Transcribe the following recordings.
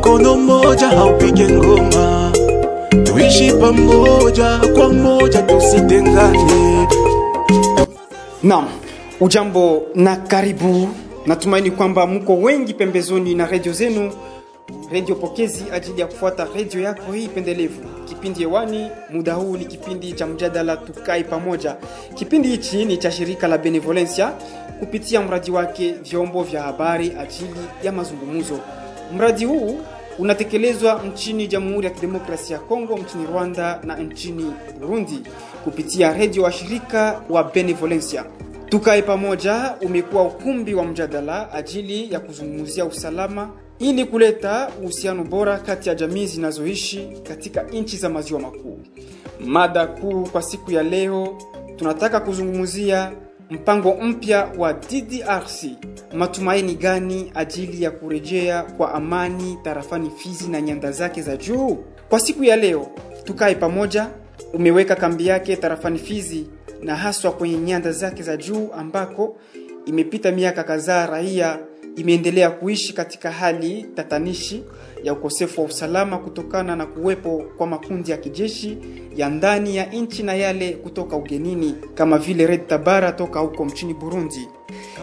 mkono mmoja haupige ngoma, tuishi pamoja kwa moja, tusitengane. Naam, ujambo na karibu. Natumaini kwamba mko wengi pembezoni na redio zenu, redio pokezi ajili ya kufuata redio yako hii pendelevu. Kipindi hewani muda huu ni kipindi cha mjadala tukai pamoja. Kipindi hichi ni cha shirika la Benevolencia kupitia mradi wake vyombo vya habari ajili ya mazungumzo. Mradi huu unatekelezwa nchini Jamhuri ya Kidemokrasia ya Kongo, nchini Rwanda na nchini Burundi kupitia redio wa shirika wa Benevolencia. Tukae pamoja umekuwa ukumbi wa mjadala ajili ya kuzungumzia usalama ili kuleta uhusiano bora kati ya jamii zinazoishi katika nchi za maziwa makuu. Mada kuu kwa siku ya leo tunataka kuzungumzia mpango mpya wa DDRC. Matumaini gani ajili ya kurejea kwa amani tarafani Fizi na nyanda zake za juu? Kwa siku ya leo tukae pamoja umeweka kambi yake tarafani Fizi na haswa kwenye nyanda zake za juu ambako imepita miaka kadhaa raia imeendelea kuishi katika hali tatanishi ya ukosefu wa usalama kutokana na kuwepo kwa makundi ya kijeshi ya ndani ya nchi na yale kutoka ugenini kama vile Red Tabara toka huko mchini Burundi.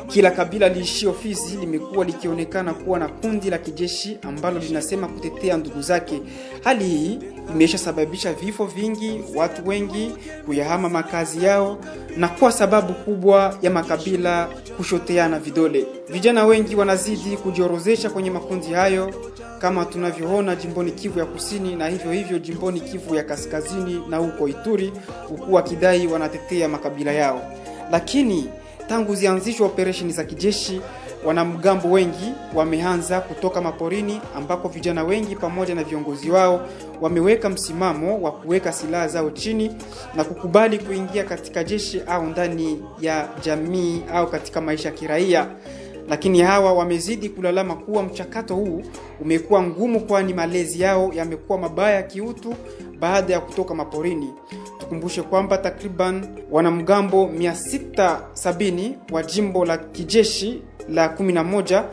Kila kabila liishio Fizi limekuwa likionekana kuwa na kundi la kijeshi ambalo linasema kutetea ndugu zake. Hali hii imeshasababisha vifo vingi, watu wengi kuyahama makazi yao na kuwa sababu kubwa ya makabila kushoteana vidole. Vijana wengi wanazidi kujiorozesha kwenye makundi hayo kama tunavyoona jimboni Kivu ya Kusini na hivyo hivyo jimboni Kivu ya Kaskazini na huko Ituri, huku wakidai wanatetea makabila yao. Lakini tangu zianzishwa operesheni za kijeshi, wanamgambo wengi wameanza kutoka maporini, ambako vijana wengi pamoja na viongozi wao wameweka msimamo wa kuweka silaha zao chini na kukubali kuingia katika jeshi au ndani ya jamii au katika maisha ya kiraia lakini hawa wamezidi kulalama kuwa mchakato huu umekuwa ngumu, kwani malezi yao yamekuwa mabaya kiutu baada ya kutoka maporini. Tukumbushe kwamba takriban wanamgambo 670 wa jimbo la kijeshi la 11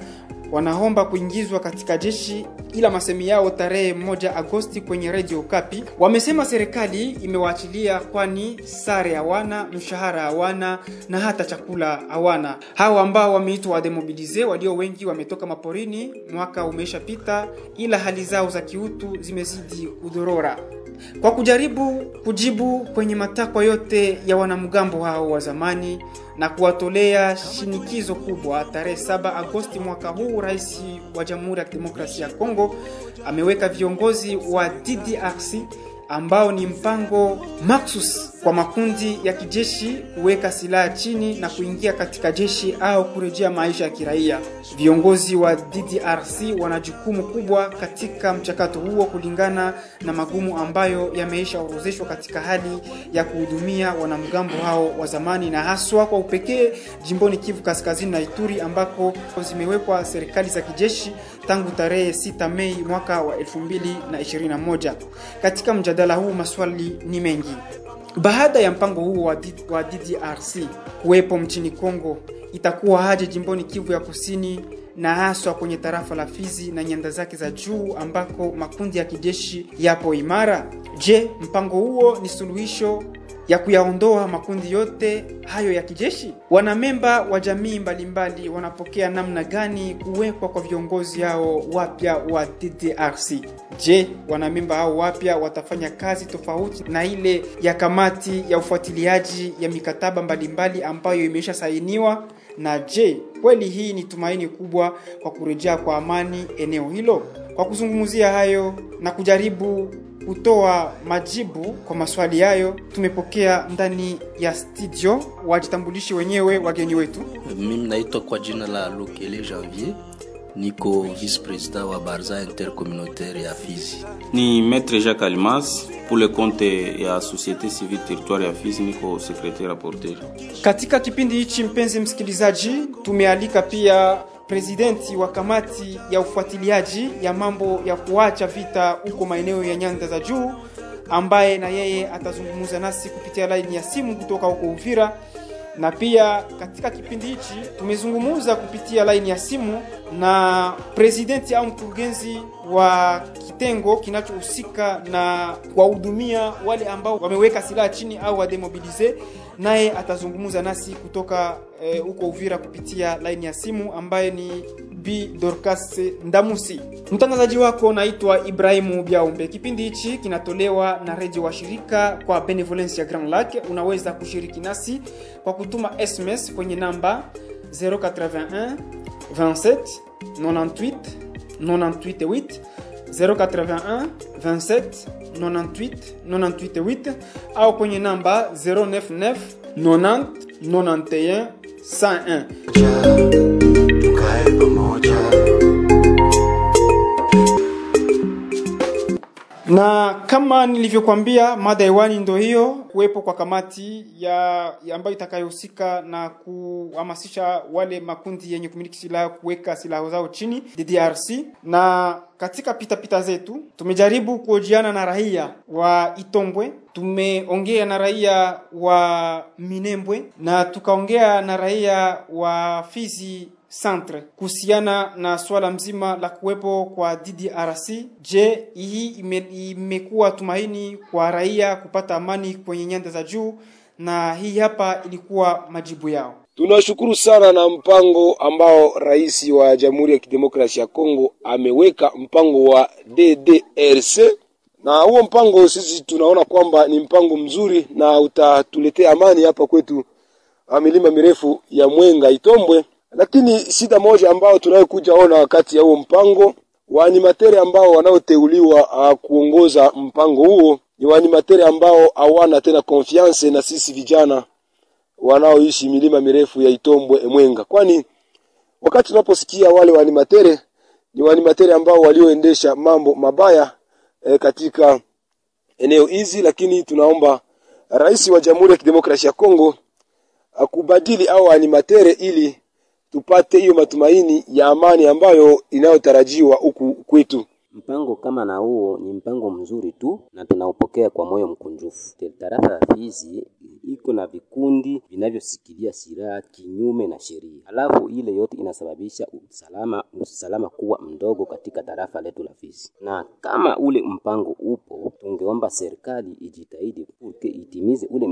wanaomba kuingizwa katika jeshi, ila masemi yao tarehe 1 Agosti kwenye redio Kapi wamesema serikali imewaachilia, kwani sare hawana, mshahara hawana na hata chakula hawana. Hao ambao wameitwa wademobilize, walio wengi wametoka maporini, mwaka umeishapita, ila hali zao za kiutu zimezidi kudorora. Kwa kujaribu kujibu kwenye matakwa yote ya wanamgambo hao wa zamani na kuwatolea shinikizo kubwa, tarehe 7 Agosti mwaka huu, rais wa Jamhuri ya Kidemokrasia ya Kongo ameweka viongozi wa DDRC ambao ni mpango maksus kwa makundi ya kijeshi kuweka silaha chini na kuingia katika jeshi au kurejea maisha ya kiraia. Viongozi wa DDRC wana jukumu kubwa katika mchakato huo kulingana na magumu ambayo yameisha orozeshwa katika hali ya kuhudumia wanamgambo hao wa zamani, na haswa kwa upekee jimboni Kivu Kaskazini na Ituri ambako zimewekwa serikali za kijeshi tangu tarehe 6 Mei mwaka wa 2021. Katika mjadala huu maswali ni mengi. Baada ya mpango huu wa, DDRC kuwepo mchini Kongo, itakuwa haje jimboni Kivu ya Kusini na haswa kwenye tarafa la Fizi na nyanda zake za juu ambako makundi ya kijeshi yapo imara? Je, mpango huo ni suluhisho ya kuyaondoa makundi yote hayo ya kijeshi? Wanamemba wa jamii mbalimbali wanapokea namna gani kuwekwa kwa viongozi hao wapya wa TTRC? Je, wanamemba hao wapya watafanya kazi tofauti na ile ya kamati ya ufuatiliaji ya mikataba mbalimbali ambayo imesha sainiwa? Na je, kweli hii ni tumaini kubwa kwa kurejea kwa amani eneo hilo? Kwa kuzungumzia hayo na kujaribu kutoa majibu kwa maswali hayo, tumepokea ndani ya studio wajitambulishi wenyewe wageni wetu. Mimi naitwa kwa jina la Lukele Janvier, niko vice president wa Barza intercommunautaire ya Fizi. Ni Maître Jacques Almas pour le compte ya Société Civile Territoire ya Fizi, niko secrétaire rapporteur. Katika kipindi hichi, mpenzi msikilizaji, tumealika pia presidenti wa kamati ya ufuatiliaji ya mambo ya kuacha vita huko maeneo ya nyanda za juu, ambaye na yeye atazungumza nasi kupitia laini ya simu kutoka huko Uvira. na pia katika kipindi hichi tumezungumza kupitia laini ya simu na presidenti au mkurugenzi wa kitengo kinachohusika na kuwahudumia wale ambao wameweka silaha chini au wademobilize, naye atazungumza nasi kutoka huko e, Uvira kupitia laini ya simu ambaye ni B Dorcas Ndamusi. Mtangazaji wako naitwa Ibrahimu byaumbe Kipindi hichi kinatolewa na redio wa shirika kwa Benevolence ya Grand Lac. Unaweza kushiriki nasi kwa kutuma SMS kwenye namba 081 27 98 98 8 081 27 98 98 8 au kwenye namba 099 90 91 101 tukae pamoja na kama nilivyokuambia mada hewani ndo hiyo kuwepo kwa kamati ya, ya ambayo itakayohusika na kuhamasisha wale makundi yenye kumiliki silaha kuweka silaha zao chini DDRC. Na katika pitapita pita zetu tumejaribu kuojiana na raia wa Itombwe, tumeongea na raia wa Minembwe na tukaongea na raia wa Fizi centre kuhusiana na swala mzima la kuwepo kwa DDRC. Je, hii ime, imekuwa tumaini kwa raia kupata amani kwenye nyanda za juu? Na hii hapa ilikuwa majibu yao. Tunashukuru sana na mpango ambao rais wa Jamhuri ya Kidemokrasia ya Kongo ameweka, mpango wa DDRC, na huo mpango sisi tunaona kwamba ni mpango mzuri na utatuletea amani hapa kwetu milima mirefu ya Mwenga Itombwe lakini shida moja ambayo tunayokuja ona wakati ya huo mpango, waanimateri ambao wanaoteuliwa uh, kuongoza mpango huo ni waanimateri ambao hawana tena confiance na sisi vijana wanaoishi milima mirefu ya Itombwe Mwenga, kwani wakati tunaposikia wale waanimateri ni waanimateri ambao walioendesha mambo mabaya eh, katika eneo hizi, lakini tunaomba rais wa Jamhuri ya Kidemokrasia ya Kongo akubadili au animatere ili tupate hiyo matumaini ya amani ambayo inayotarajiwa huku kwetu. Mpango kama na huo ni mpango mzuri tu na tunaupokea kwa moyo mkunjufu. Tarafa ya Fizi iko na vikundi vinavyosikilia silaha kinyume na sheria, alafu ile yote inasababisha usalama usalama kuwa mdogo katika tarafa letu la Fizi. Na kama ule mpango upo, tungeomba serikali ijitahidi uke itimize ule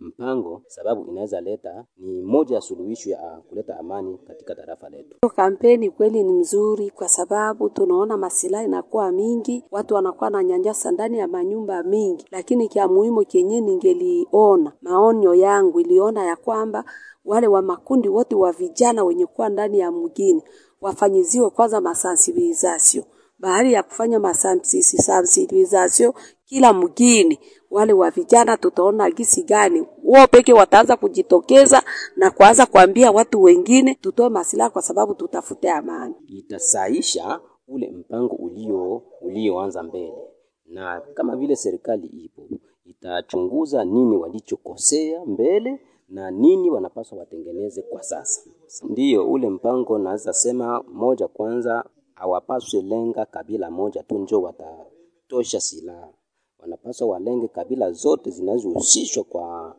mpango, sababu inaweza leta ni moja ya suluhisho ya kuleta amani katika tarafa letu. Kampeni kweli ni mzuri, kwa sababu tunaona masilahi inakuwa mingi, watu wanakuwa na nyanyasa ndani ya manyumba mingi, lakini kia muhimu kenye ningeliona maonyo yangu iliona ya kwamba wale wa makundi wote wa vijana wenye kuwa ndani ya mgini wafanyiziwe kwanza masansibilizasio bahari ya kufanya masansibilizasio kila mgini, wale wa vijana tutaona gisi gani. Wao peke wataanza kujitokeza na kuanza kuambia watu wengine tutoe masilaha, kwa sababu tutafute amani. Itasaisha ule mpango ulio ulioanza mbele, na kama vile serikali ipo itachunguza nini walichokosea mbele na nini wanapaswa watengeneze kwa sasa. Ndiyo ule mpango naweza sema moja, kwanza hawapaswi lenga kabila moja tu njo watatosha silaha, wanapaswa walenge kabila zote zinazohusishwa kwa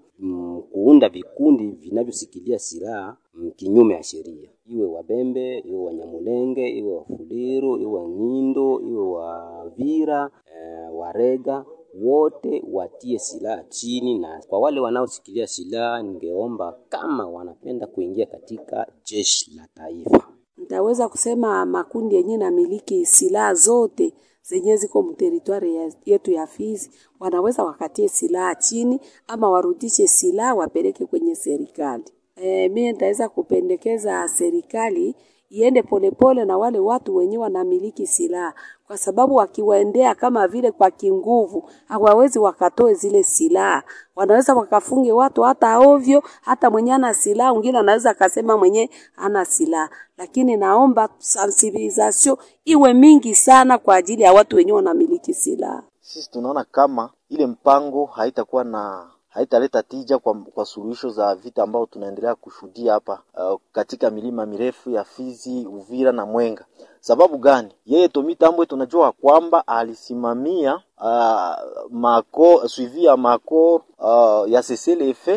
kuunda vikundi vinavyosikilia silaha kinyume ya sheria, iwe Wabembe, iwe Wanyamulenge, iwe Wafuliru, iwe Wanyindo, iwe Wavira, e, Warega wote watie silaha chini, na kwa wale wanaosikilia silaha, ningeomba kama wanapenda kuingia katika jeshi la taifa, Nitaweza kusema makundi yenye namiliki silaha zote zenye ziko mteritwari yetu ya Fizi wanaweza wakatie silaha chini ama warudishe silaha wapeleke kwenye serikali. E, mimi nitaweza kupendekeza serikali iende polepole na wale watu wenye wanamiliki silaha, kwa sababu wakiwaendea kama vile kwa kinguvu, hawawezi wakatoe zile silaha. Wanaweza wakafunge watu hata ovyo, hata mwenye ana silaha, mwingine anaweza akasema mwenye ana silaha. Lakini naomba sensibilisation iwe mingi sana kwa ajili ya watu wenye wanamiliki silaha. sisi tunaona kama ile mpango haitakuwa na haitaleta tija kwa, kwa suluhisho za vita ambao tunaendelea kushuhudia hapa uh, katika milima mirefu ya Fizi, Uvira na Mwenga. Sababu gani? Yeye Tomi Tambwe tunajua kwamba alisimamia uh, mako suivi ya mako uh, ya CCLF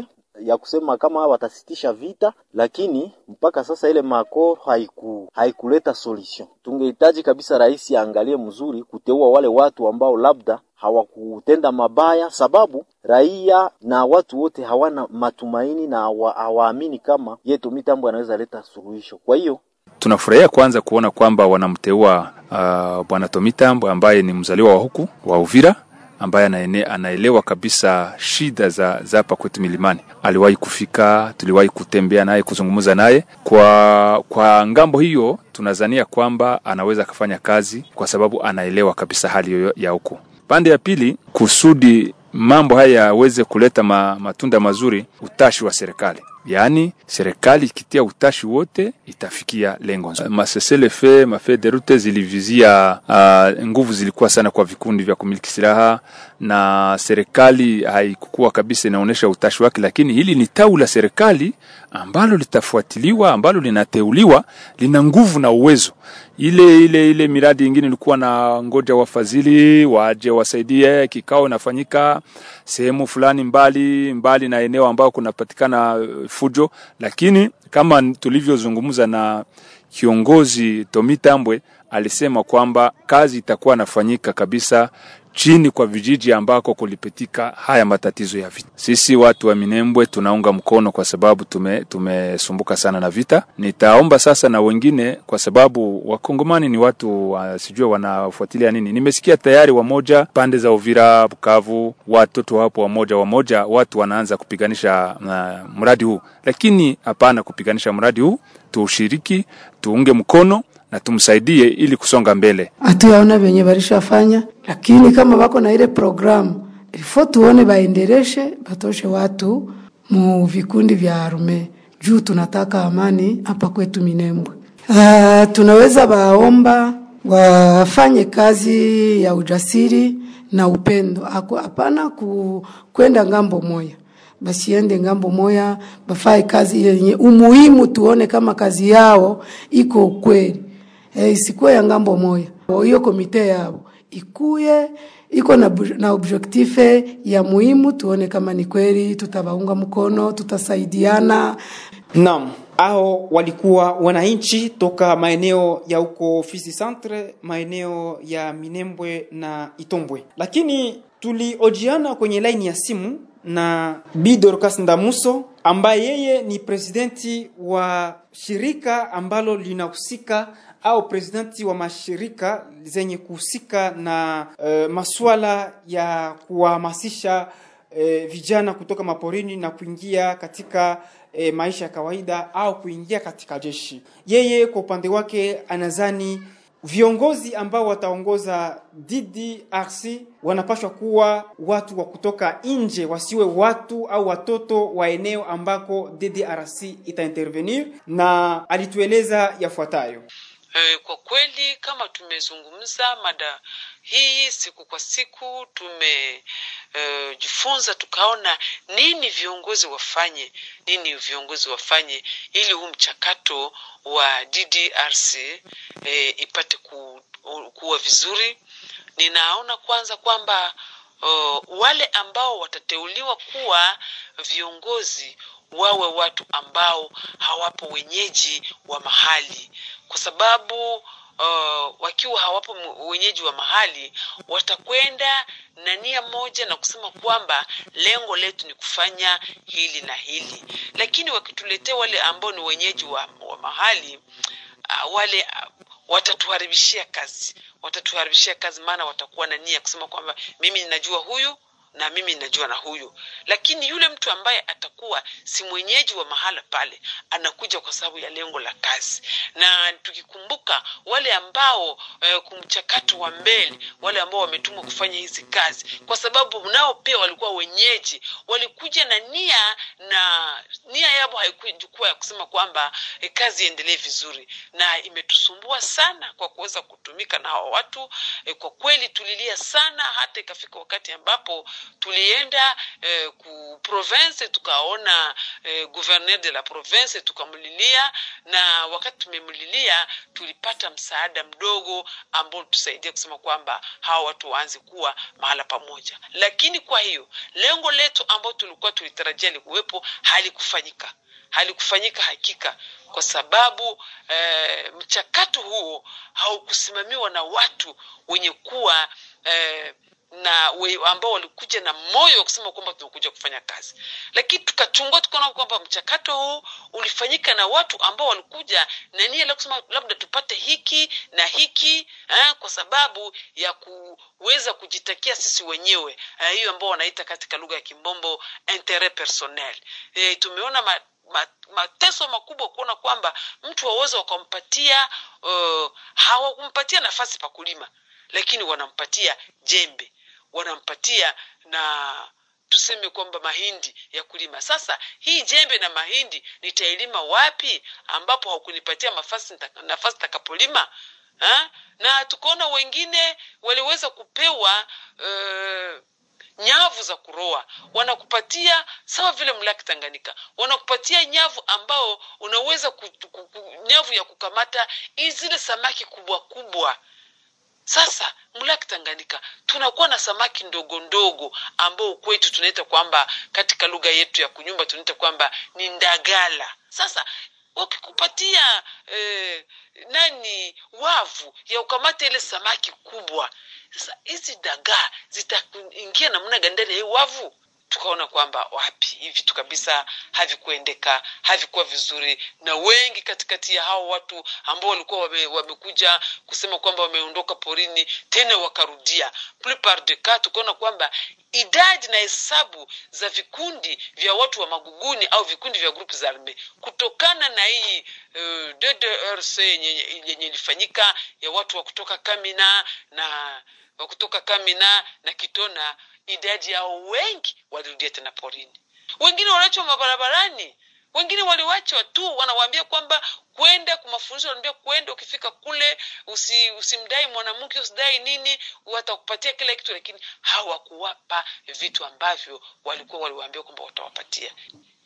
ya kusema kama watasitisha vita, lakini mpaka sasa ile makor haiku haikuleta solution. Tungehitaji kabisa rais aangalie mzuri kuteua wale watu ambao labda hawakutenda mabaya, sababu raia na watu wote hawana matumaini na hawaamini kama yetu mitambo anaweza leta suluhisho. Kwa hiyo Tunafurahia kwanza kuona kwamba wanamteua uh, bwana Tomitambo ambaye ni mzaliwa wa huku wa Uvira ambaye anaelewa kabisa shida za za hapa kwetu milimani. Aliwahi kufika, tuliwahi kutembea naye kuzungumza naye. Kwa kwa ng'ambo hiyo tunazania kwamba anaweza akafanya kazi kwa sababu anaelewa kabisa hali ya huku. Pande ya pili, kusudi mambo haya yaweze kuleta ma, matunda mazuri, utashi wa serikali yaani serikali ikitia utashi wote itafikia lengo nzuri. Maseselefe mafe de route zilivizia uh, nguvu zilikuwa sana kwa vikundi vya kumiliki silaha na serikali haikukuwa kabisa inaonyesha utashi wake, lakini hili ni tau la serikali ambalo litafuatiliwa, ambalo linateuliwa, lina nguvu na uwezo. Ile ile ile miradi ingine ilikuwa na ngoja wafadhili waje wasaidie, kikao inafanyika sehemu fulani mbali mbali na eneo ambao kunapatikana fujo, lakini kama tulivyozungumza na kiongozi Tomi Tambwe alisema kwamba kazi itakuwa nafanyika kabisa chini kwa vijiji ambako kulipitika haya matatizo ya vita. Sisi watu wa Minembwe tunaunga mkono kwa sababu tume tumesumbuka sana na vita. Nitaomba sasa na wengine, kwa sababu wakongomani ni watu uh, sijue wanafuatilia nini. Nimesikia tayari wamoja pande za Uvira, Bukavu, watoto hapo wamoja wamoja, watu wanaanza kupiganisha uh, mradi huu, lakini hapana kupiganisha mradi huu, tuushiriki, tuunge mkono na tumsaidie ili kusonga mbele. hatuyaona venye barishafanya, lakini kama wako na ile programu ifo tuone baendeleshe, batoshe watu mu vikundi vya arume juu tunataka amani hapa kwetu Minembwe. Uh, tunaweza baomba wafanye kazi ya ujasiri na upendo, hapana kwenda ng'ambo moya basiende ng'ambo moya, bafae kazi yenye umuhimu, tuone kama kazi yao iko kweli e, ya ng'ambo moya. Hiyo komite yao ikuye iko na, na objektife ya muhimu, tuone kama ni kweli, tutabaunga mkono, tutasaidiana. Naam, ao walikuwa wananchi toka maeneo ya huko Fizi Centre, maeneo ya Minembwe na Itombwe, lakini tuliojiana kwenye laini ya simu na Bi Dorcas Ndamuso ambaye yeye ni presidenti wa shirika ambalo linahusika au presidenti wa mashirika zenye kuhusika na e, masuala ya kuwahamasisha e, vijana kutoka maporini na kuingia katika e, maisha ya kawaida au kuingia katika jeshi. Yeye kwa upande wake anazani viongozi ambao wataongoza DDRC wanapashwa kuwa watu wa kutoka nje, wasiwe watu au watoto wa eneo ambako DDRC itaintervenir, na alitueleza yafuatayo. Eh, kwa kweli kama tumezungumza mada hii siku kwa siku tumejifunza tukaona nini viongozi wafanye nini viongozi wafanye ili huu mchakato wa DDRC eh, ipate ku, kuwa vizuri. Ninaona kwanza kwamba uh, wale ambao watateuliwa kuwa viongozi wawe watu ambao hawapo wenyeji wa mahali. Kwa sababu uh, wakiwa hawapo wenyeji wa mahali watakwenda na nia moja na kusema kwamba lengo letu ni kufanya hili na hili. Lakini wakituletea wale ambao ni wenyeji wa, wa mahali uh, wale uh, watatuharibishia kazi. Watatuharibishia kazi maana watakuwa na nia kusema kwamba mimi ninajua huyu na mimi ninajua na huyu. Lakini yule mtu ambaye atakuwa si mwenyeji wa mahala pale anakuja kwa sababu ya lengo la kazi. Na tukikumbuka wale ambao e, kumchakato wa mbele wale ambao wametumwa kufanya hizi kazi kwa sababu nao pia walikuwa wenyeji walikuja na nia na nia yao haikuwa ya kusema kwamba e, kazi iendelee vizuri. Na imetusumbua sana kwa kuweza kutumika na hawa watu e, kwa kweli tulilia sana hata ikafika wakati ambapo tulienda eh, ku province tukaona eh, gouverneur de la province tukamlilia na wakati tumemlilia tulipata msaada mdogo ambao tusaidia kusema kwamba hawa watu waanze kuwa mahala pamoja. Lakini kwa hiyo lengo letu ambao tulikuwa tulitarajia likuwepo halikufanyika. Halikufanyika hakika kwa sababu eh, mchakato huo haukusimamiwa na watu wenye kuwa eh, na we, ambao walikuja na moyo wa kusema kwamba tumekuja kufanya kazi. Lakini tukachungua tukaona kwamba mchakato huu ulifanyika na watu ambao walikuja na nia la kusema labda tupate hiki na hiki eh, kwa sababu ya kuweza kujitakia sisi wenyewe eh, hiyo ambao wanaita katika lugha ya kimbombo interet personnel. Eh, tumeona ma, ma, mateso makubwa kuona kwamba mtu waweza wakampatia uh, hawakumpatia nafasi pa kulima lakini wanampatia jembe wanampatia na tuseme kwamba mahindi ya kulima. Sasa hii jembe na mahindi nitailima wapi? Ambapo haukunipatia nafasi nafasi takapolima ha? na tukaona wengine waliweza kupewa uh, nyavu za kuroa. Wanakupatia sawa vile mlaki tanganyika. Wanakupatia nyavu ambao unaweza ku, ku, ku, nyavu ya kukamata zile samaki kubwa kubwa sasa mlaki tanganyika tunakuwa na samaki ndogo ndogo ambao kwetu tunaita kwamba katika lugha yetu ya kunyumba tunaita kwamba ni ndagala. Sasa wakikupatia eh, nani wavu ya ukamata ile samaki kubwa sasa hizi dagaa zitaingia namna gani ndani ya hii wavu tukaona kwamba wapi hivi vitu kabisa havikuendeka havikuwa vizuri. Na wengi katikati ya hao watu ambao walikuwa wame, wamekuja kusema kwamba wameondoka porini tena wakarudia. Plupart tukaona kwamba idadi na hesabu za vikundi vya watu wa maguguni au vikundi vya grupu za arme kutokana na hii uh, ddrc yenye ilifanyika ya watu wa kutoka kamina na wa kutoka kamina na kitona idadi yao wengi walirudia tena porini. Wengine waliachwa mabarabarani. Wengine waliwachwa tu wanawaambia kwamba kwenda kwa mafunzo wanaambia kwenda ukifika kule usi, usimdai mwanamke usidai nini watakupatia kila kitu lakini hawakuwapa vitu ambavyo walikuwa waliwaambia kwamba watawapatia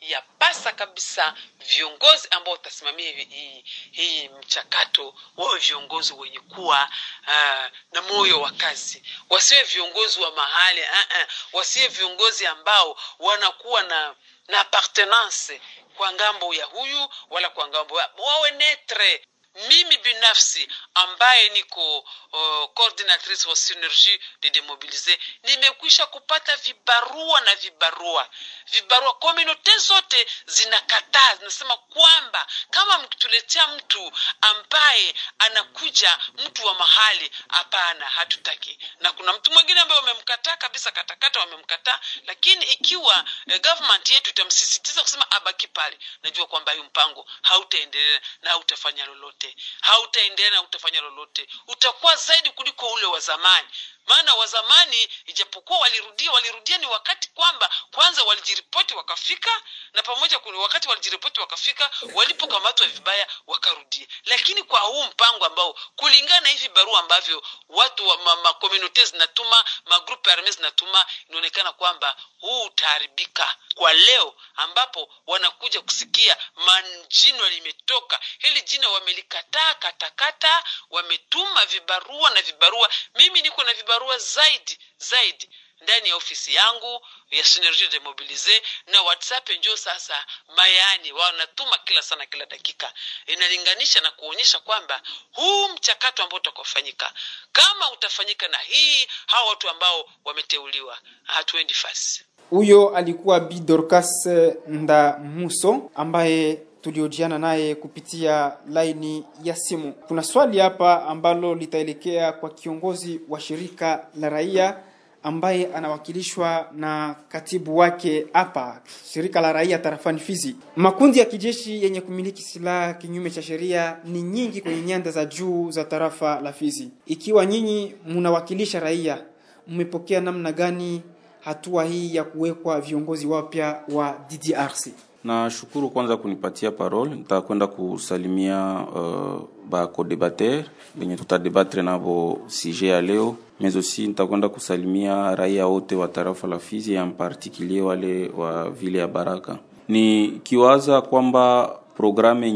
yapasa kabisa viongozi ambao watasimamia hii, hii mchakato wawe viongozi wenye kuwa uh, na moyo wa kazi wasiwe viongozi wa mahali uh -uh. wasiwe viongozi ambao wanakuwa na na appartenance kwa ng'ambo ya huyu wala kwa ng'ambo ya wawe netre mimi binafsi ambaye niko uh, coordinatrice wa synergie de demobilize nimekwisha kupata vibarua na vibarua. Vibarua komunote zote zinakataa zinasema kwamba kama mkituletea mtu ambaye anakuja mtu wa mahali hapana hatutaki. Na kuna mtu mwingine ambaye wamemkataa kabisa katakata wamemkataa. Lakini ikiwa eh, government yetu itamsisitiza kusema abaki pale najua kwamba hiyo mpango hautaendelea na hautafanya lolote lolote hautaendelea na utafanya lolote. Utakuwa zaidi kuliko ule wa zamani maana wa zamani ijapokuwa walirudia walirudia ni wakati kwamba kwanza walijiripoti wakafika na pamoja kuna wakati walijiripoti wakafika walipokamatwa vibaya wakarudia lakini kwa huu mpango ambao kulingana na hivi barua ambavyo watu wa makomunote ma zinatuma magrupu arme zinatuma inaonekana kwamba huu utaharibika. Kwa leo ambapo wanakuja kusikia manjino limetoka hili jina wamelikataa katakata wametuma vibarua na vibarua. Mimi niko na vibarua zaidi zaidi. Ndani ya ofisi yangu ya synergie de mobilize na whatsapp njo sasa mayani wanatuma kila sana kila dakika. Inalinganisha na kuonyesha kwamba huu mchakato ambao utakofanyika kama utafanyika na hii hawa watu ambao wameteuliwa hatuendi fasi huyo alikuwa Bi Dorcas Ndamuso ambaye tuliojiana naye kupitia laini ya simu. Kuna swali hapa ambalo litaelekea kwa kiongozi wa shirika la raia ambaye anawakilishwa na katibu wake hapa shirika la raia tarafani Fizi. Makundi ya kijeshi yenye kumiliki silaha kinyume cha sheria ni nyingi kwenye nyanda za juu za tarafa la Fizi. Ikiwa nyinyi mnawakilisha raia, mmepokea namna gani hatua hii ya kuwekwa viongozi wapya wa DDRC? Nashukuru kwanza kunipatia parole. Nitakwenda kusalimia uh, ba codebateur benye tutadebatre nabo sije ya leo, mais aussi nitakwenda kusalimia raia wote wa tarafa la Fizi, en particulier wale wa vile ya Baraka, nikiwaza kwamba programme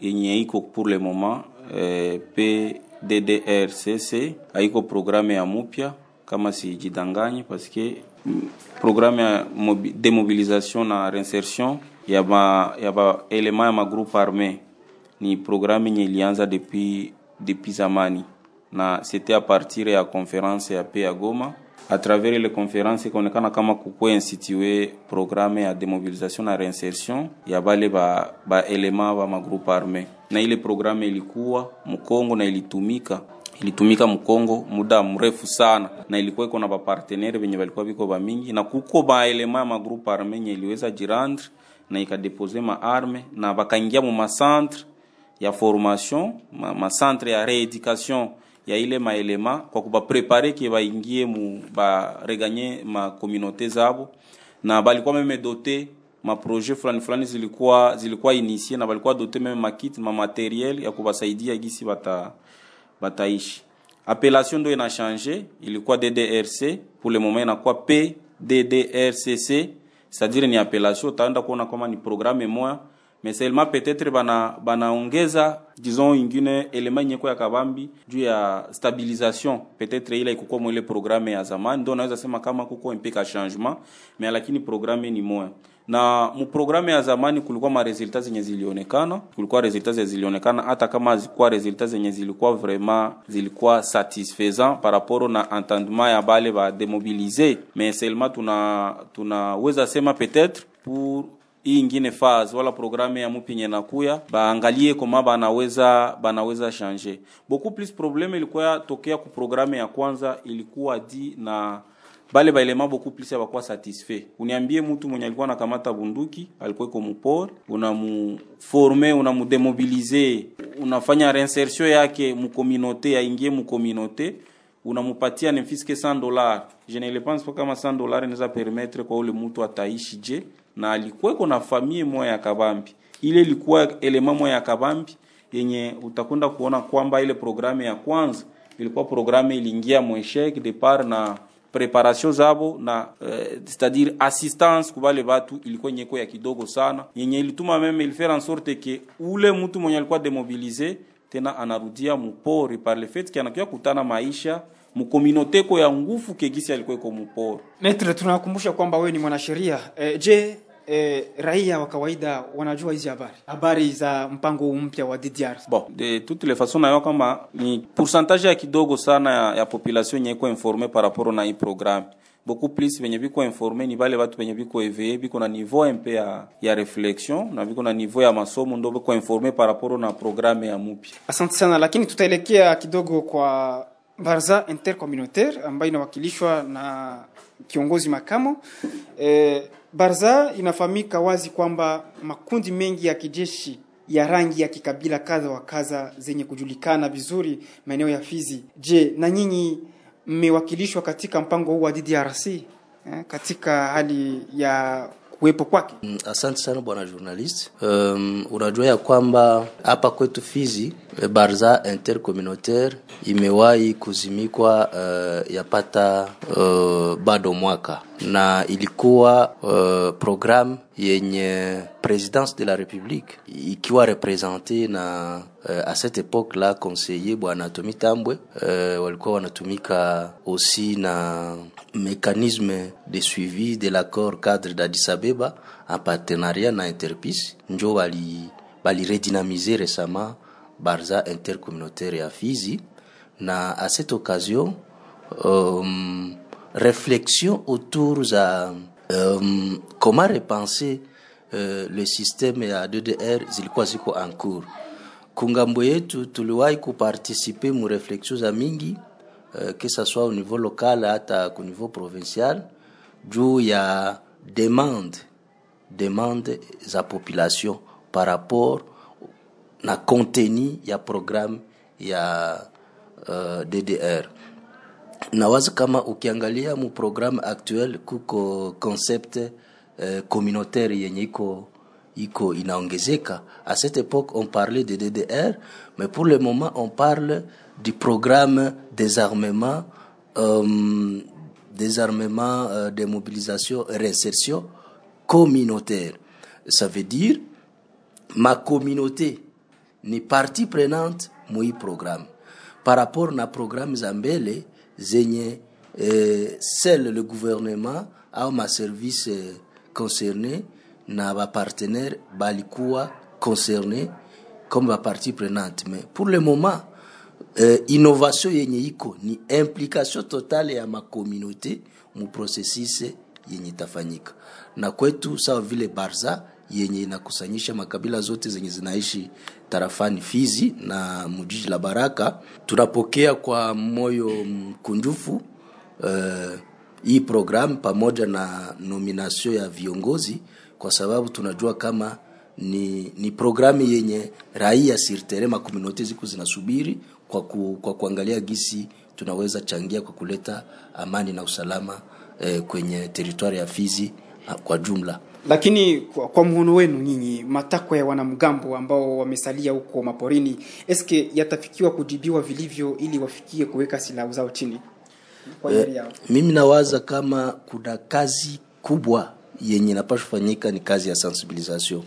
yenye iko pour le moment eh, PDDRCC haiko programme ya mupya kama sijidanganye, parce que mm, programme ya mobi- demobilisation na reinsertion ya ma ya ba elema ya magroupe arme ni programme yenye ilianza depuis depuis zamani. Na c'était à partir ya conference ya pe ya Goma. À travers ile conference ikaonekana kama kukuwa institue programme ya demobilisation na reinsertion ya bale ba, ba elema ba magroupe arme na ile programme ilikuwa mkongo na ilitumika. Ilitumika mkongo muda mrefu sana. Na ilikuwa iko na bapartenere venye balikuwa biko bamingi na kuko baelema ya magroupe arme iliweza jirandre na ikadepose maarme na bakaingia mu macentre ya formation ma, macentre ya reeducation ya ile maelema kwa kubaprepare ke baingie mu bareganye makomunaute zabo. Na balikuwa meme dote maprojet fulani fulani zilikuwa zilikuwa inisie na balikuwa dote meme makit mamateriel ya kubasaidia gisi bata bataishi appellation ndo ina change ilikuwa ddrc pour le moment inakuwa pddrcc c'est-à-dire ni appellation utaenda kuona kama ni programme moya mais seulement peut-être bana banaongeza disons ingine elema nyeko ya kabambi juu ya stabilisation. Peut-être ile ikukuwa mwile programme ya zamani ndo naweza sema kama kuko impika changement mais lakini programme ni moya na mu ya zamani kulikuwa maresultat zenye zilionekana. Kulikuwa resultat zenye zilionekana hata kama zilikuwa resultat zenye zilikuwa vraiment zilikuwa satisfaisant par rapport na entendement ya bale ba demobilize, mais seulement tuna tunaweza sema peut-être pour hii ingine phase wala programme ya mupinye nakuya baangalie koma banaweza banaweza changer. Beaucoup plus Probleme ilikuwa tokea ku programme ya kwanza ilikuwa di na bale baelema boku plus abakuwa satisfait. Uniambie mtu mwenye alikuwa anakamata bunduki alikuwa iko mupori unamuforme unamudemobilize unafanya reinsertion yake mukominote aingie mukominote unamupatia nefiske 100 dollars. Je ne pense pas kama 100 dollars inaweza permettre kwa ule mtu ataishi je na alikuweko na famille moya ya kabambi. Ile ilikuwa elema moya ya kabambi yenye utakwenda kuona kwamba ile programme ya kwanza ilikuwa programme iliingia mweshek depart na preparation zabo na eh, c'est-à-dire assistance kubale batu ilikuwa nyeko ya kidogo sana. Yenye ilituma meme ilifera en sorte ke ule mtu mwenye alikuwa demobilize tena anarudia mupori. Par le fait ke anakuya kutana maisha mukominoteko ya ngufu kegisi alikuwa iko mupori. Metre, tunakumbusha kwamba wewe ni mwanasheria. E, je e, raia wa kawaida wanajua hizi habari habari za mpango mpya wa DDR? bon de toutes les façons nayo kama ni pourcentage ya kidogo sana ya, ya population yenye iko informe par rapport na hii programme beaucoup plus venye biko informe ni bale batu venye biko eveye biko na niveau mpe ya, ya reflexion na biko na niveau ya masomo ndo biko informe par rapport na programme ya mupya Asante sana, lakini tutaelekea kidogo kwa baraza intercommunautaire ambayo inawakilishwa na kiongozi makamo. E, baraza inafahamika wazi kwamba makundi mengi ya kijeshi ya rangi ya kikabila kadha wa kadha zenye kujulikana vizuri maeneo ya Fizi. Je, na nyinyi mmewakilishwa katika mpango huu wa DDRC eh, katika hali ya kuwepo kwake? Mm, Asante sana bwana journalist. Um, unajua ya kwamba hapa kwetu Fizi eh, barza intercommunautaire imewahi kuzimikwa uh, yapata uh, bado mwaka na ilikuwa uh, programme yenye présidence de la république ikiwa represente na uh, à cette époque là conseiller bwana Tomi Tambwe. Uh, walikuwa wanatumika aussi na mécanisme de suivi de l'accord cadre d'Addis Abeba en partenariat na Interpis njo bali bali redynamiser récemment barza intercommunautaire ya Fizi na à cette occasion um, réflexion autour za um, comment repenser uh, le système ya DDR zilikuwa ziko en cours. Kungambo yetu tuliwahi kuparticiper mu réflexion za mingi uh, que ça soit au niveau local hata ku niveau provincial juu ya demande demande za population par rapport na contenu ya programme ya uh, DDR nawaza kama ukiangalia mu programme actuel kuko concept uh, communautaire yenye iko iko inaongezeka. À cette époque, on parlait de DDR, mais pour le moment, on parle du programme désarmement, euh, désarmement, euh, de mobilisation et réinsertion communautaire. Ça veut dire, ma communauté ni partie prenante mui programme par rapport na programme za mbele zenye eh, seul le gouvernement au ma service eh, concerné na bapartenaire balikuwa concerné comme bapartie prenante. Mais pour le moment eh, innovation yenye ni implication totale ya makomunauté mu processus yenye itafanyika na kwetu sawa vile barza yenye inakusanyisha makabila zote zenye zinaishi tarafani Fizi na mjiji la Baraka. Tunapokea kwa moyo mkunjufu uh, hii program pamoja na nominasio ya viongozi, kwa sababu tunajua kama ni, ni programu yenye raia sirtere makomunote ziko zinasubiri kwa, ku, kwa kuangalia gisi tunaweza changia kwa kuleta amani na usalama eh, kwenye teritwari ya Fizi ah, kwa jumla. Lakini kwa, kwa mhono wenu nyinyi, matakwa ya wanamgambo ambao wamesalia huko maporini, eske yatafikiwa kujibiwa vilivyo ili wafikie kuweka silaha zao chini? Kwa Eh, mimi nawaza kama kuna kazi kubwa yenye inapasha fanyika ni kazi ya sensibilisation,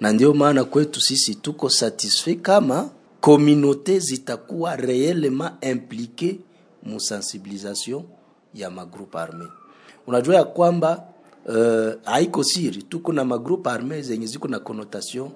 na ndio maana kwetu sisi tuko satisfait kama komunote zitakuwa reellement implike mu sensibilisation ya magroupe arme. Unajua ya kwamba uh, haiko siri, tuko na magroupe arme zenye ziko na connotation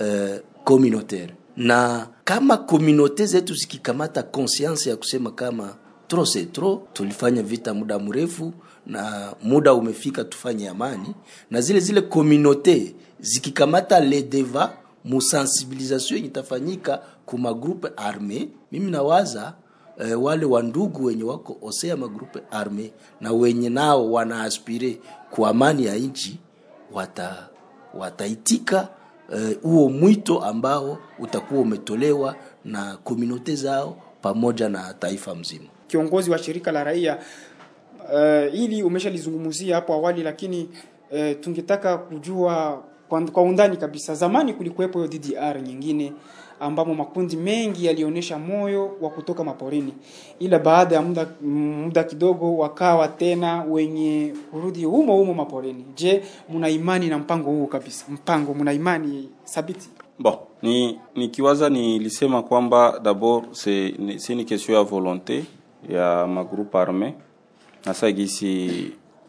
uh, communautaire, na kama komunote zetu zikikamata conscience ya kusema kama trop c'est trop, tulifanya vita muda mrefu na muda umefika tufanye amani, na zile zile komunote zikikamata le deva musensibilisation yenye itafanyika ku groupe arme, mimi nawaza eh, wale wandugu wenye wako osea magrupe arme na wenye nao wanaaspire kwa amani ya nchi wata wataitika huo e, mwito ambao utakuwa umetolewa na komunote zao pamoja na taifa mzima. Kiongozi wa shirika la raia uh, ili umeshalizungumzia hapo awali, lakini uh, tungetaka kujua kwa, kwa undani kabisa. Zamani kulikuwepo hiyo DDR nyingine ambamo makundi mengi yalionyesha moyo wa kutoka maporini, ila baada ya muda, muda kidogo wakawa tena wenye kurudi humo humo maporini. Je, mna imani na mpango huu kabisa? Mpango mna imani thabiti? Bon, ni nikiwaza nilisema kwamba d'abord c'est ni- question ya volonté ya magroupe armé nasa gisi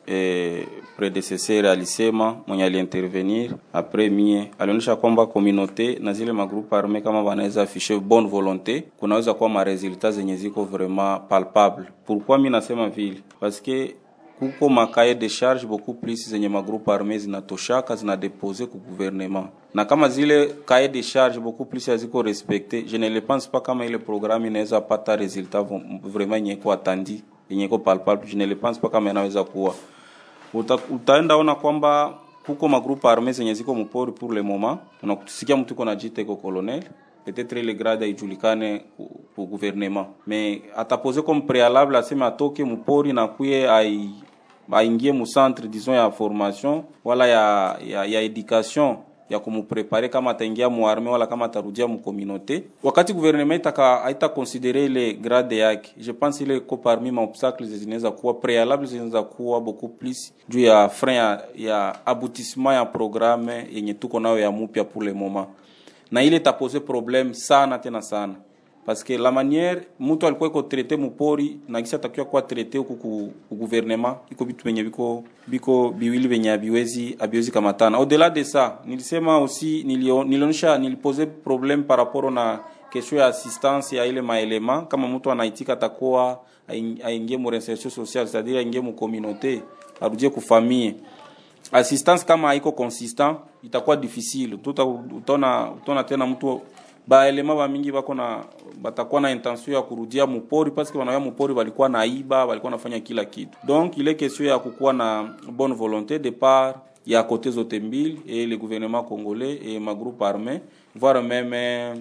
eh, predecesseur alisema mwenye aliintervenir après mie alionyesha kwamba communauté na zile magroupe armé kama wanaweza afishe bonne volonté kunaweza kuwa maresultat zenye ziko vraiment palpable pourquoi mi nasema vile? Que kuko makaye de charge beaucoup plus zenye magroupe armé zinatoshaka zinadepose ku gouvernement. Na kama zile kaye de charge beaucoup plus haziko respecte je ne le pense pas kama ile programme inaweza pata resultat vraiment yenye ko atandi yenye iko palpable je ne le pense pas kama inaweza kuwa Uta, utaenda ona kwamba kuko magroupe armé zenye ziko mpori pour le moment. Unakusikia mtu iko najita iko colonel. Peut-être ile grade haijulikane ku- gouvernement. Mais atapose comme préalable aseme atoke mpori na kuye ai aingie mu centre disons ya formation. Wala ya, ya, ya education ya kumuprepare kama ataingia muarme wala kama atarudia mu wakati gouvernement itaka aita konsidere ile grade yake je pense ile ko parmi ma obstacles zinaweza kuwa préalable zinaweza kuwa beaucoup plus juu ya frein ya, ya aboutissement ya programme yenye tuko nayo ya mupya pour le moment. Na ile tapose problème sana tena sana parce que la manière mtu alikuwa iko traité mupori na kisa atakiwa kuwa traité huku ku, gouvernement iko vitu venye biko biko biwili venye abiwezi abiwezi kamatana au delà de ça nilisema aussi nilionyesha nilipose problème par rapport na kesho ya assistance ya ile maelema kama mtu anaitika atakuwa aingie mu reinsertion sociale c'est-à-dire aingie mu communauté arudie kufamie assistance kama haiko consistant itakuwa difficile utaona tena mtu baelema bamingi bako na batakuwa na intention ya kurudia mupori paske wanawea mupori walikuwa naiba walikuwa nafanya kila kitu. Donc ile question ya kukuwa na bonne volonté de part ya kote zote mbili et le gouvernement congolais et ma groupe armé voire même eh,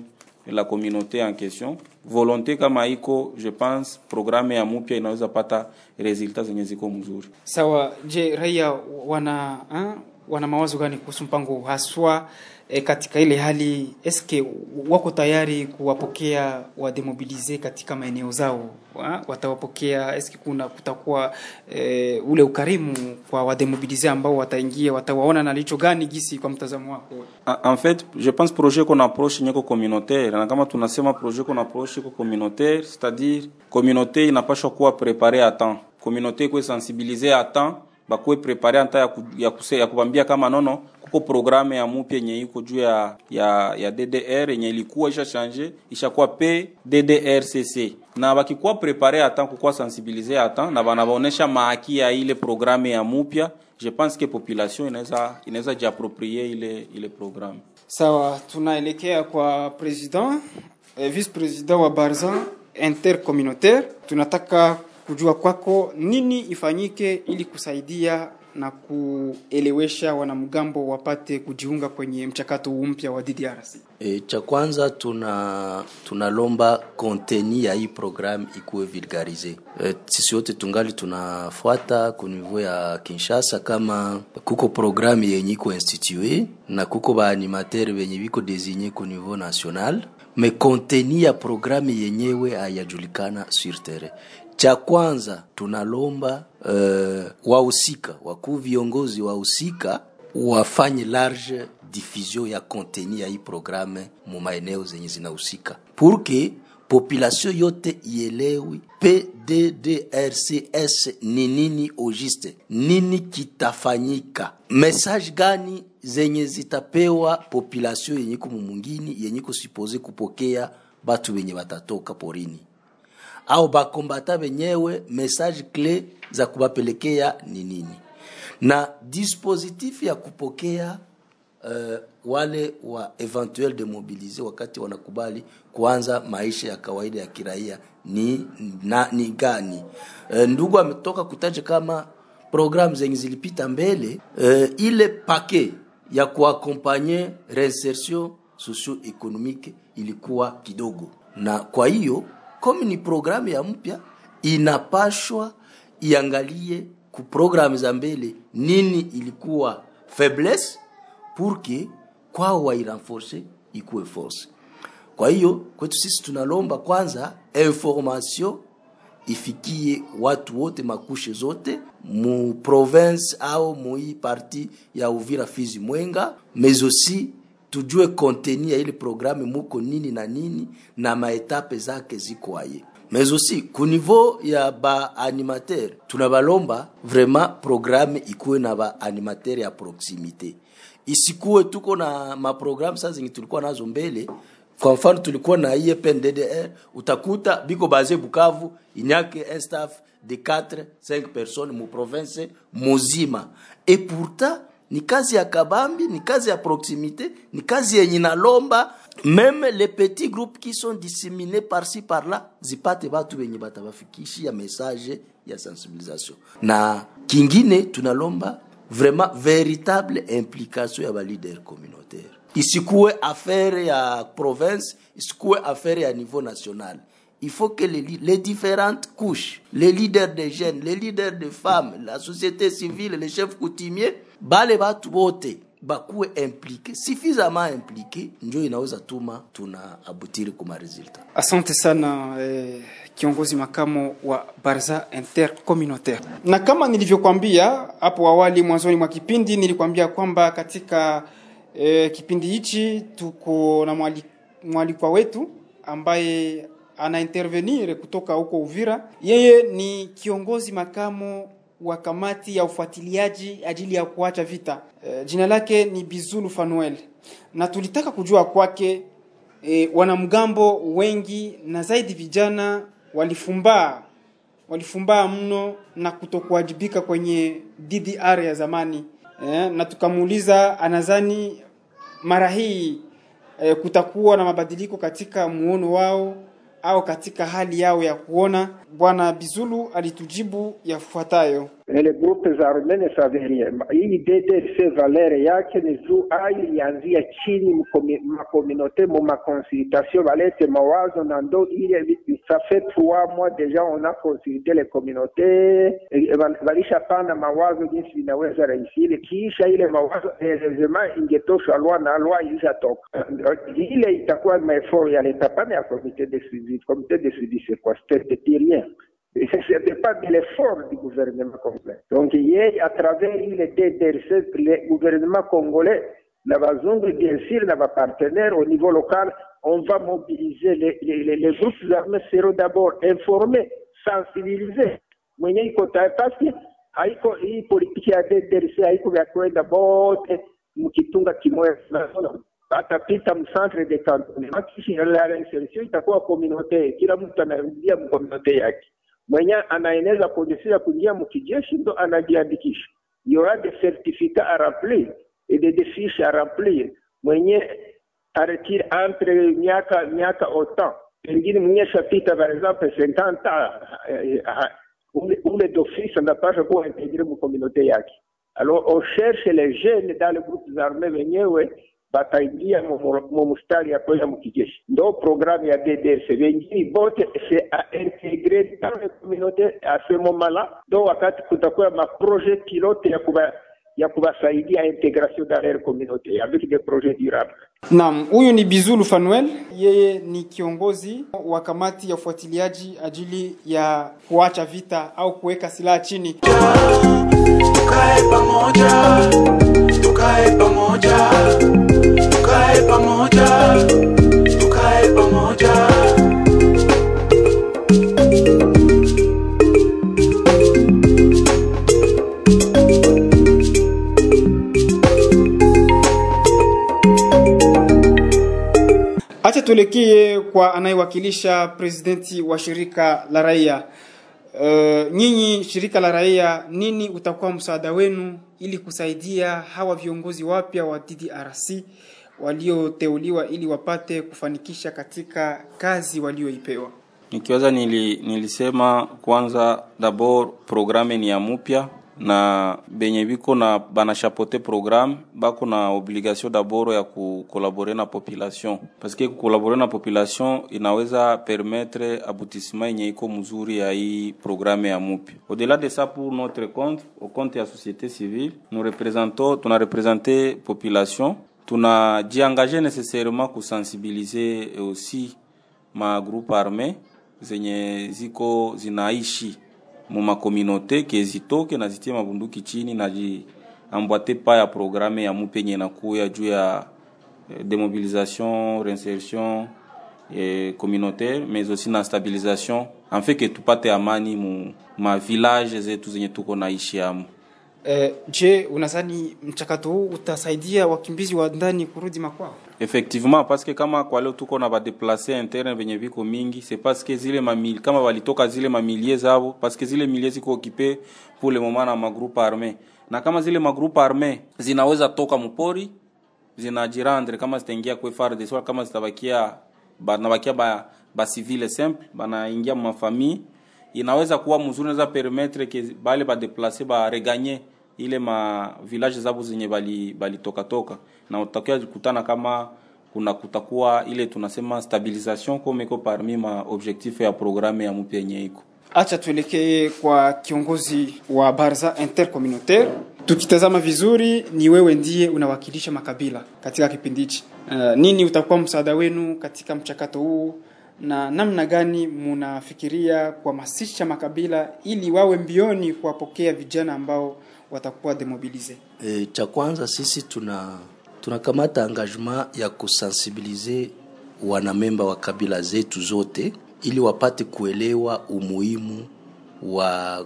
la communauté en question volonté kama iko je pense programme ya mupya inaweza pata resultat zenye ziko mzuri Sawa. Je, raia wana ha? wana mawazo gani kuhusu mpango haswa e, katika ile hali eske wako tayari kuwapokea wademobilize katika maeneo zao ha? watawapokea eske kuna kutakuwa e, ule ukarimu kwa wademobilize ambao wataingia watawaona na licho gani gisi kwa mtazamo wako En- fait, je pense projet qu'on approche nyeko communautaire na kama tunasema projet qu'on approche communautaire, c'est-à-dire communauté inapashwa kuwa prepare à temps, communauté ikuwe sensibilize à temps, bakuwe prepare anta ya, ku, ya, kuse, ya kubambia kama nono kuko programme ya mupya yenye iko juu ya, ya, ya DDR yenye ilikuwa isha change ishakuwa PDDRCC na bakikuwa prepare à temps kukuwa sensibilize à temps na banabaonesha maaki ya ile programme ya mupya je pense que population inaweza inaweza jiapproprier ile ile programme. Sawa tunaelekea kwa president eh, vice president wa Barzan intercommunautaire tunataka kujua kwako nini ifanyike ili kusaidia na kuelewesha wanamgambo wapate kujiunga kwenye mchakato mpya wa DDRC E, cha kwanza tuna tunalomba konteni ya hii programu ikuwe vulgarize. E, sisi wote tungali tunafuata kunivu ya Kinshasa kama kuko programu yenye iko institue na kuko baanimatere benye biko designe kunivu national me konteni ya programu yenyewe hayajulikana sur terrain. Cha kwanza tunalomba uh, wahusika wakuu viongozi wahusika wafanye large diffusion ya konteni ya hii programe mu maeneo zenye zinahusika purke population yote ielewi PDDRCS ni nini ojiste nini kitafanyika, message gani zenye zitapewa population yenye iko mumungini yenye kusipoze kupokea batu wenye watatoka porini. Au bakombata benyewe message clé za kubapelekea ni nini. Na dispositif ya kupokea uh, wale wa eventuel demobilize wakati wanakubali kuanza maisha ya kawaida ya kiraia ni, na, ni gani. Uh, ndugu ametoka kutaja kama programu zenye zilipita mbele uh, ile pake ya kuakompanye reinsertion socio-economique ilikuwa kidogo. Na kwa hiyo komi ni programu ya mpya inapashwa iangalie ku programu za mbele nini ilikuwa faiblesse pour kwao wairenforce ikuwe force. Kwa hiyo kwetu sisi tunalomba kwanza information ifikie watu wote makushe zote mu province au mui parti ya Uvira Fizi Mwenga aussi tujue konteni ya ile programme muko nini na nini na maetape zake ziko aye aussi ku niveau ya ba animateur tunabalomba vraiment programme ikuwe na ba animateur ya proximité. Isikuwe tuko na maprogramme saa zenye tulikuwa nazo mbele kwa mfano tulikuwa na IEPNDDR utakuta biko baze Bukavu inyake un staff de 4 5 personnes mu province muzima. Et pourtant ni kazi ya kabambi ni kazi ya proximité ni kazi yenye nalomba même les petits groupes qui sont disséminés par-ci par-là zipate batu benye batabafikishia message ya sensibilisation. Na kingine tunalomba vraiment véritable implication ya balider communautaire isikuwe affaire ya province isikuwe affaire ya niveau national il faut que les, les différentes couches, les leaders des jeunes, les leaders des femmes, la société civile, les chefs coutumiers, bale batu bote bakuwe impliqué suffisamment impliqué, njo inaweza tuma tuna abutiri kuma resulta. Asante sana eh, kiongozi makamo wa Barza Intercommunautaire. Na kama nilivyokuambia hapo awali mwanzoni mwa kipindi, nilikwambia kwamba katika eh, kipindi hichi tuko na mwali- mwalikwa wetu ambaye ana intervenir kutoka huko Uvira. Yeye ni kiongozi makamo wa kamati ya ufuatiliaji ajili ya kuacha vita. E, jina lake ni Bizulu Fanuel, na tulitaka kujua kwake e, wanamgambo wengi na zaidi vijana walifumbaa walifumbaa mno na kutokuwajibika kwenye DDR ya zamani e, na tukamuuliza anadhani mara hii e, kutakuwa na mabadiliko katika muono wao au katika hali yao ya kuona. Bwana Bizulu alitujibu yafuatayo. Ile grupe za arme ne savait rien. Hii DDRC valere yake ni juu ai ilianzia chini makominote mu maconsultation balete mawazo na ndo ile ça fait trois mois déjà on a consulté les communautés. Balishapana mawazo jinsi vinaweza rahisili kisha ile mawazo heureusement ingetoshwa lwa na lwa ilishatoka ile itakuwa maeffort ya leta pana ya comité de suivi comité de suivi c'est quoi? C'était rien Ce n'était pas de l'effort du gouvernement complet. Donc, hier, à travers le DDRC, le gouvernement congolais, na bazungu, bien sûr, na partenaires au niveau local, on va mobiliser les, les, les, les groupes armés seront d'abord informés, sensibilisés. Tayari basi haiko hii politiki ya DDRC haiko vya kwenda bote mkitunga kimoya atapita mcentre de cantonnement kisha la reinsertion itakuwa communautaire, kila mtu anaingia mkomunaute yake mwenye anaeneza ya kuingia mkijeshi ndo anajiandikisha. Il y aura des certificats à remplir et de des fiches à remplir. Mwenye aretire entre miaka miaka autant pengine mwenye shapita par exemple 50 ans eh, eh, ule, ule d'office anapasha kuwa integre mu communauté yake. Alors on cherche les jeunes dans les groupes armés wenyewe bataingia mumustari mu mu ya kwenda mkijeshi. Ndo programu ya DDRC. Wengine bote se à intégrer dans le communauté a ce moment la, ndo wakati kutakuwa maproje pilote ya kuba ya kuwasaidia integration dans leur communauté avec des projets durables. Naam, huyu ni Bizulu Fanuel, yeye ni kiongozi wa kamati ya ufuatiliaji ajili ya kuacha vita au kuweka silaha chini. tukae pamoja, tukae pamoja, tukae pamoja, tukae pamoja. Acha tuelekee kwa anayewakilisha presidenti wa shirika la raia. Uh, nyinyi shirika la raia, nini utakuwa msaada wenu ili kusaidia hawa viongozi wapya wa DDRC walioteuliwa ili wapate kufanikisha katika kazi walioipewa? nikiwaza nili, nilisema kwanza dabord programe ni ya mupya na benye biko na banashapote programme bako na obligation dabord ya kukolabore na population. Paske kukolabore na population inaweza permettre aboutissement yenye iko mzuri ya hii programe ya mupya. Au-delà de ça pour notre compte au compte ya société civile nous représentons tuna représenter population tunajiengage nécessairement kusensibiliser aussi ma groupe armé zenye ziko zinaishi mu makominote ke zitoke na zitie mabunduki chini na jiambwate pa ya programe ya mupenye nakuya juu ya eh, demobilisation reinsertion eh, communautaire mais aussi na stabilisation. En fait que tupate amani mu ma village zetu zenye tuko naishi amu Eh, je, unadhani mchakato huu utasaidia wakimbizi wa ndani kurudi makwao? effectivement parce que kama kwa leo tuko na badeplace interne venye viko mingi c'est parce que zile mamili kama walitoka zile mamilie zao parce que zile milie ziko okipe pour le moment na magroupe arme na kama zile magroupe arme zinaweza toka mpori zinajirandre kama zitaingia kwa FARDC kama zitabakia banabakia ba, ba civile simple banaingia mafamii, inaweza kuwa mzuri naweza permettre ke bale badeplace bareganye ile ma village zabo zenye bali balitoka toka na utakia kutana kama kuna kutakuwa ile tunasema stabilization comme iko parmi ma objectif ya programme ya mpya yenye iko Acha tuelekee kwa kiongozi wa Barza intercommunautaire. Tukitazama vizuri, ni wewe ndiye unawakilisha makabila katika kipindi hichi. Uh, nini utakuwa msaada wenu katika mchakato huu na namna gani munafikiria kuhamasisha makabila ili wawe mbioni kuwapokea vijana ambao watakuwa demobilize? E, cha kwanza sisi tuna tunakamata engagement ya kusensibilize wanamemba wa kabila zetu zote ili wapate kuelewa umuhimu wa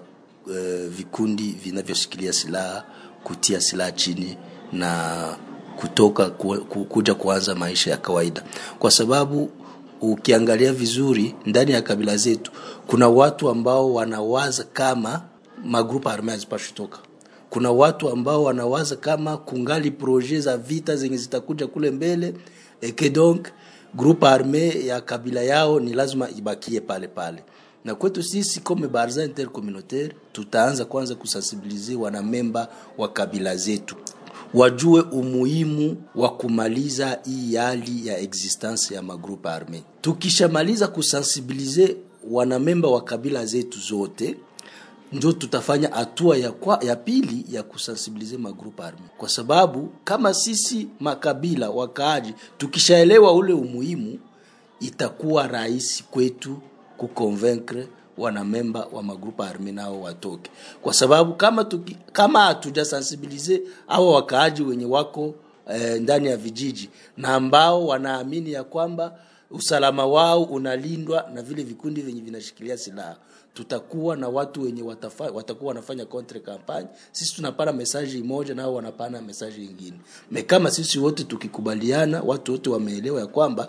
e, vikundi vinavyoshikilia silaha kutia silaha chini na kutoka ku, ku, kuja kuanza maisha ya kawaida, kwa sababu ukiangalia vizuri ndani ya kabila zetu kuna watu ambao wanawaza kama magrupu arme hazipashi toka kuna watu ambao wanawaza kama kungali proje za vita zenye zitakuja kule mbele. Eke donc grupe arme ya kabila yao ni lazima ibakie pale pale. Na kwetu sisi kome barza intercommunautaire tutaanza kwanza kusensibilize wanamemba wa kabila zetu. Wajue umuhimu wa kumaliza hii hali ya existence ya magrupe arme. Tukishamaliza kusensibilize wanamemba wa kabila zetu zote, ndio tutafanya hatua ya, ya pili ya kusensibilize magrupe arme, kwa sababu kama sisi makabila wakaaji tukishaelewa ule umuhimu, itakuwa rahisi kwetu kuconvaincre wanamemba wa magrupa arme nao watoke, kwa sababu kama tuki, kama hatujasensibilize hawa wakaaji wenye wako eh, ndani ya vijiji na ambao wanaamini ya kwamba usalama wao unalindwa na vile vikundi vyenye vinashikilia silaha, tutakuwa na watu wenye watafa, watakuwa wanafanya contre campagne. Sisi tunapana mesaji moja, nao wanapana mesaji nyingine. Me kama sisi wote tukikubaliana, watu wote wameelewa ya kwamba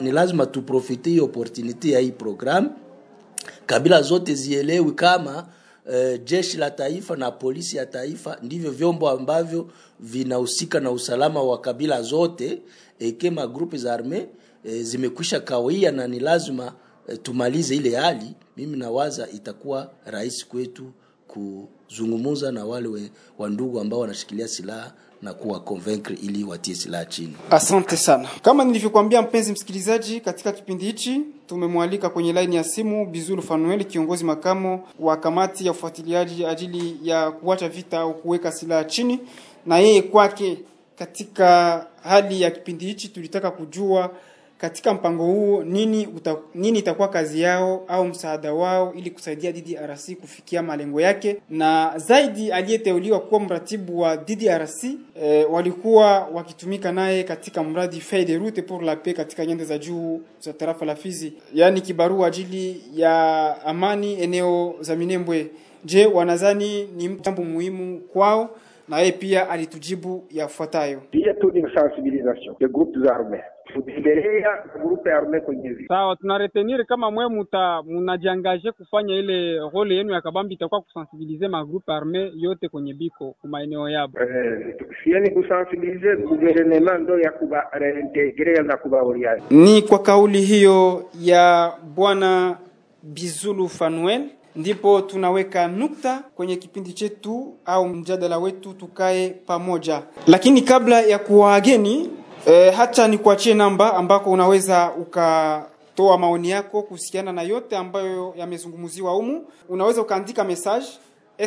ni lazima tuprofite hii opportunity ya hii program kabila zote zielewi kama uh, jeshi la taifa na polisi ya taifa ndivyo vyombo ambavyo vinahusika na usalama wa kabila zote eke magrupe za arme e, zimekwisha kawia na ni lazima e, tumalize ile hali. Mimi nawaza itakuwa rahisi kwetu kuzungumuza na wale we, wandugu ambao wanashikilia silaha na kuwa convaincre ili watie silaha chini. Asante sana. Kama nilivyokuambia mpenzi msikilizaji, katika kipindi hichi tumemwalika kwenye laini ya simu Bizulu Fanuel, kiongozi makamo wa kamati ya ufuatiliaji ajili ya kuacha vita au kuweka silaha chini, na yeye kwake katika hali ya kipindi hichi tulitaka kujua katika mpango huo nini uta, nini itakuwa kazi yao au msaada wao ili kusaidia DDRC kufikia malengo yake, na zaidi aliyeteuliwa kuwa mratibu wa DDRC e, walikuwa wakitumika naye katika mradi Feuille de route pour la paix katika nyanda za juu za tarafa la Fizi, yaani kibarua ajili ya amani eneo za Minembwe. Je, wanazani ni jambo muhimu kwao? Na yeye pia alitujibu yafuatayo: Pia tu ni sensibilisation de groupes armes kuendelea grupe arme kwenye vita. Sawa, tunaretenir kama mwe muta munajiangaje kufanya ile role yenu ya kabambi itakuwa kusensibilize magrupe arme yote kwenye biko kumaeneo yabo. Eh, sieni kusensibilize guvernema ndo ya kuba reintegre na kubaoriana. Ni kwa kauli hiyo ya bwana Bizulu Fanuel ndipo tunaweka nukta kwenye kipindi chetu au mjadala wetu, tukae pamoja. Lakini kabla ya kuwaageni E, hata nikuachie namba ambako unaweza ukatoa maoni yako kuhusiana na yote ambayo yamezungumziwa humu. Unaweza ukaandika message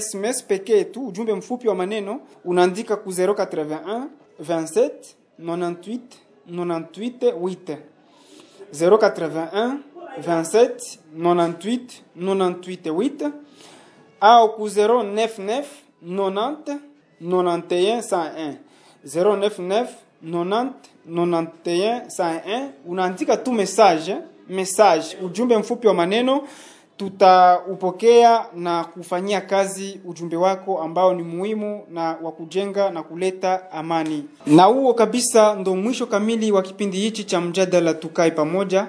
SMS pekee tu, ujumbe mfupi wa maneno unaandika ku 081 27 98 98 8 081 27 98 98 8 au ku 099 90 91 101 099 90 91 101 unaandika tu message message ujumbe mfupi wa maneno. Tutaupokea na kufanyia kazi ujumbe wako ambao ni muhimu na wa kujenga na kuleta amani. Na huo kabisa ndo mwisho kamili wa kipindi hichi cha mjadala tukae pamoja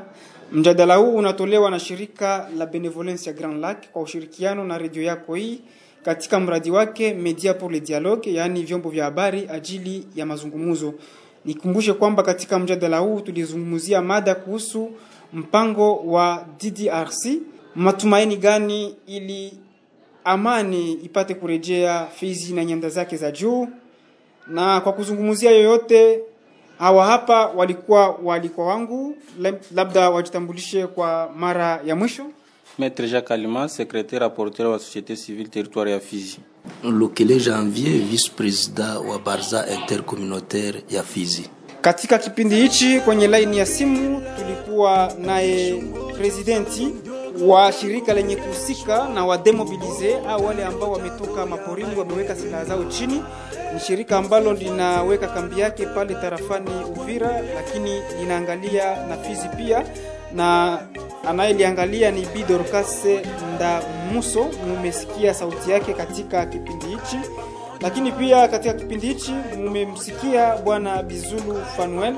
mjadala huu unatolewa na shirika la benevolence ya Grand Lac kwa ushirikiano na redio yako hii katika mradi wake Media pour le Dialogue, yaani vyombo vya habari ajili ya mazungumzo. Nikumbushe kwamba katika mjadala huu tulizungumzia mada kuhusu mpango wa DDRC, matumaini gani ili amani ipate kurejea Fizi na nyanda zake za juu. Na kwa kuzungumzia yoyote, hawa hapa walikuwa walikuwa wangu, labda wajitambulishe kwa mara ya mwisho. Maître Jacques Alima, secrétaire rapporteur wa Société Civile Territoire ya Fizi. Lokele Janvier, vice-président wa Barza Intercommunautaire ya Fizi. Katika kipindi hichi kwenye laini ya simu tulikuwa naye presidenti wa shirika lenye kuhusika na wademobilize au wale ambao wametoka maporini wameweka silaha zao chini. Ni shirika ambalo linaweka kambi yake pale tarafani Uvira, lakini linaangalia na Fizi pia, na anayeliangalia ni Bi Dorcas Ndamuso. Mumesikia sauti yake katika kipindi hichi Lakini pia katika kipindi hichi mmemsikia bwana Bizulu Fanuel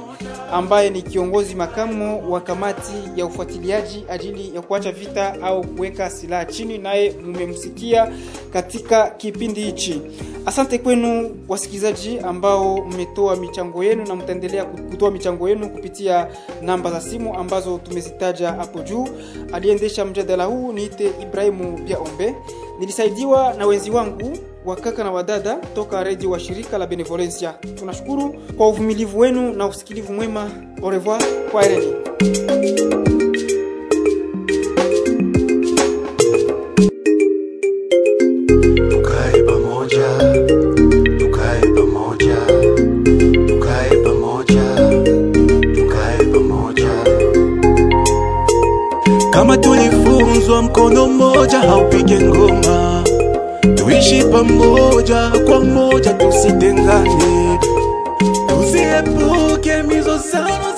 ambaye ni kiongozi makamo wa kamati ya ufuatiliaji ajili ya kuacha vita au kuweka silaha chini, naye mmemsikia katika kipindi hichi. Asante kwenu wasikilizaji ambao mmetoa michango yenu na mtaendelea kutoa michango yenu kupitia namba za simu ambazo tumezitaja hapo juu. Aliendesha mjadala huu niite Ibrahimu Biaombe, nilisaidiwa na wenzi wangu wakaka na wadada toka redio wa shirika la Benevolencia. Tunashukuru kwa uvumilivu wenu na usikilivu mwema. Au revoir, kwa pamoja kama tulifunzwa mkono mmoja haupige ngoma tuishi pamoja kwa moja tusitengane tusiepuke mizozano za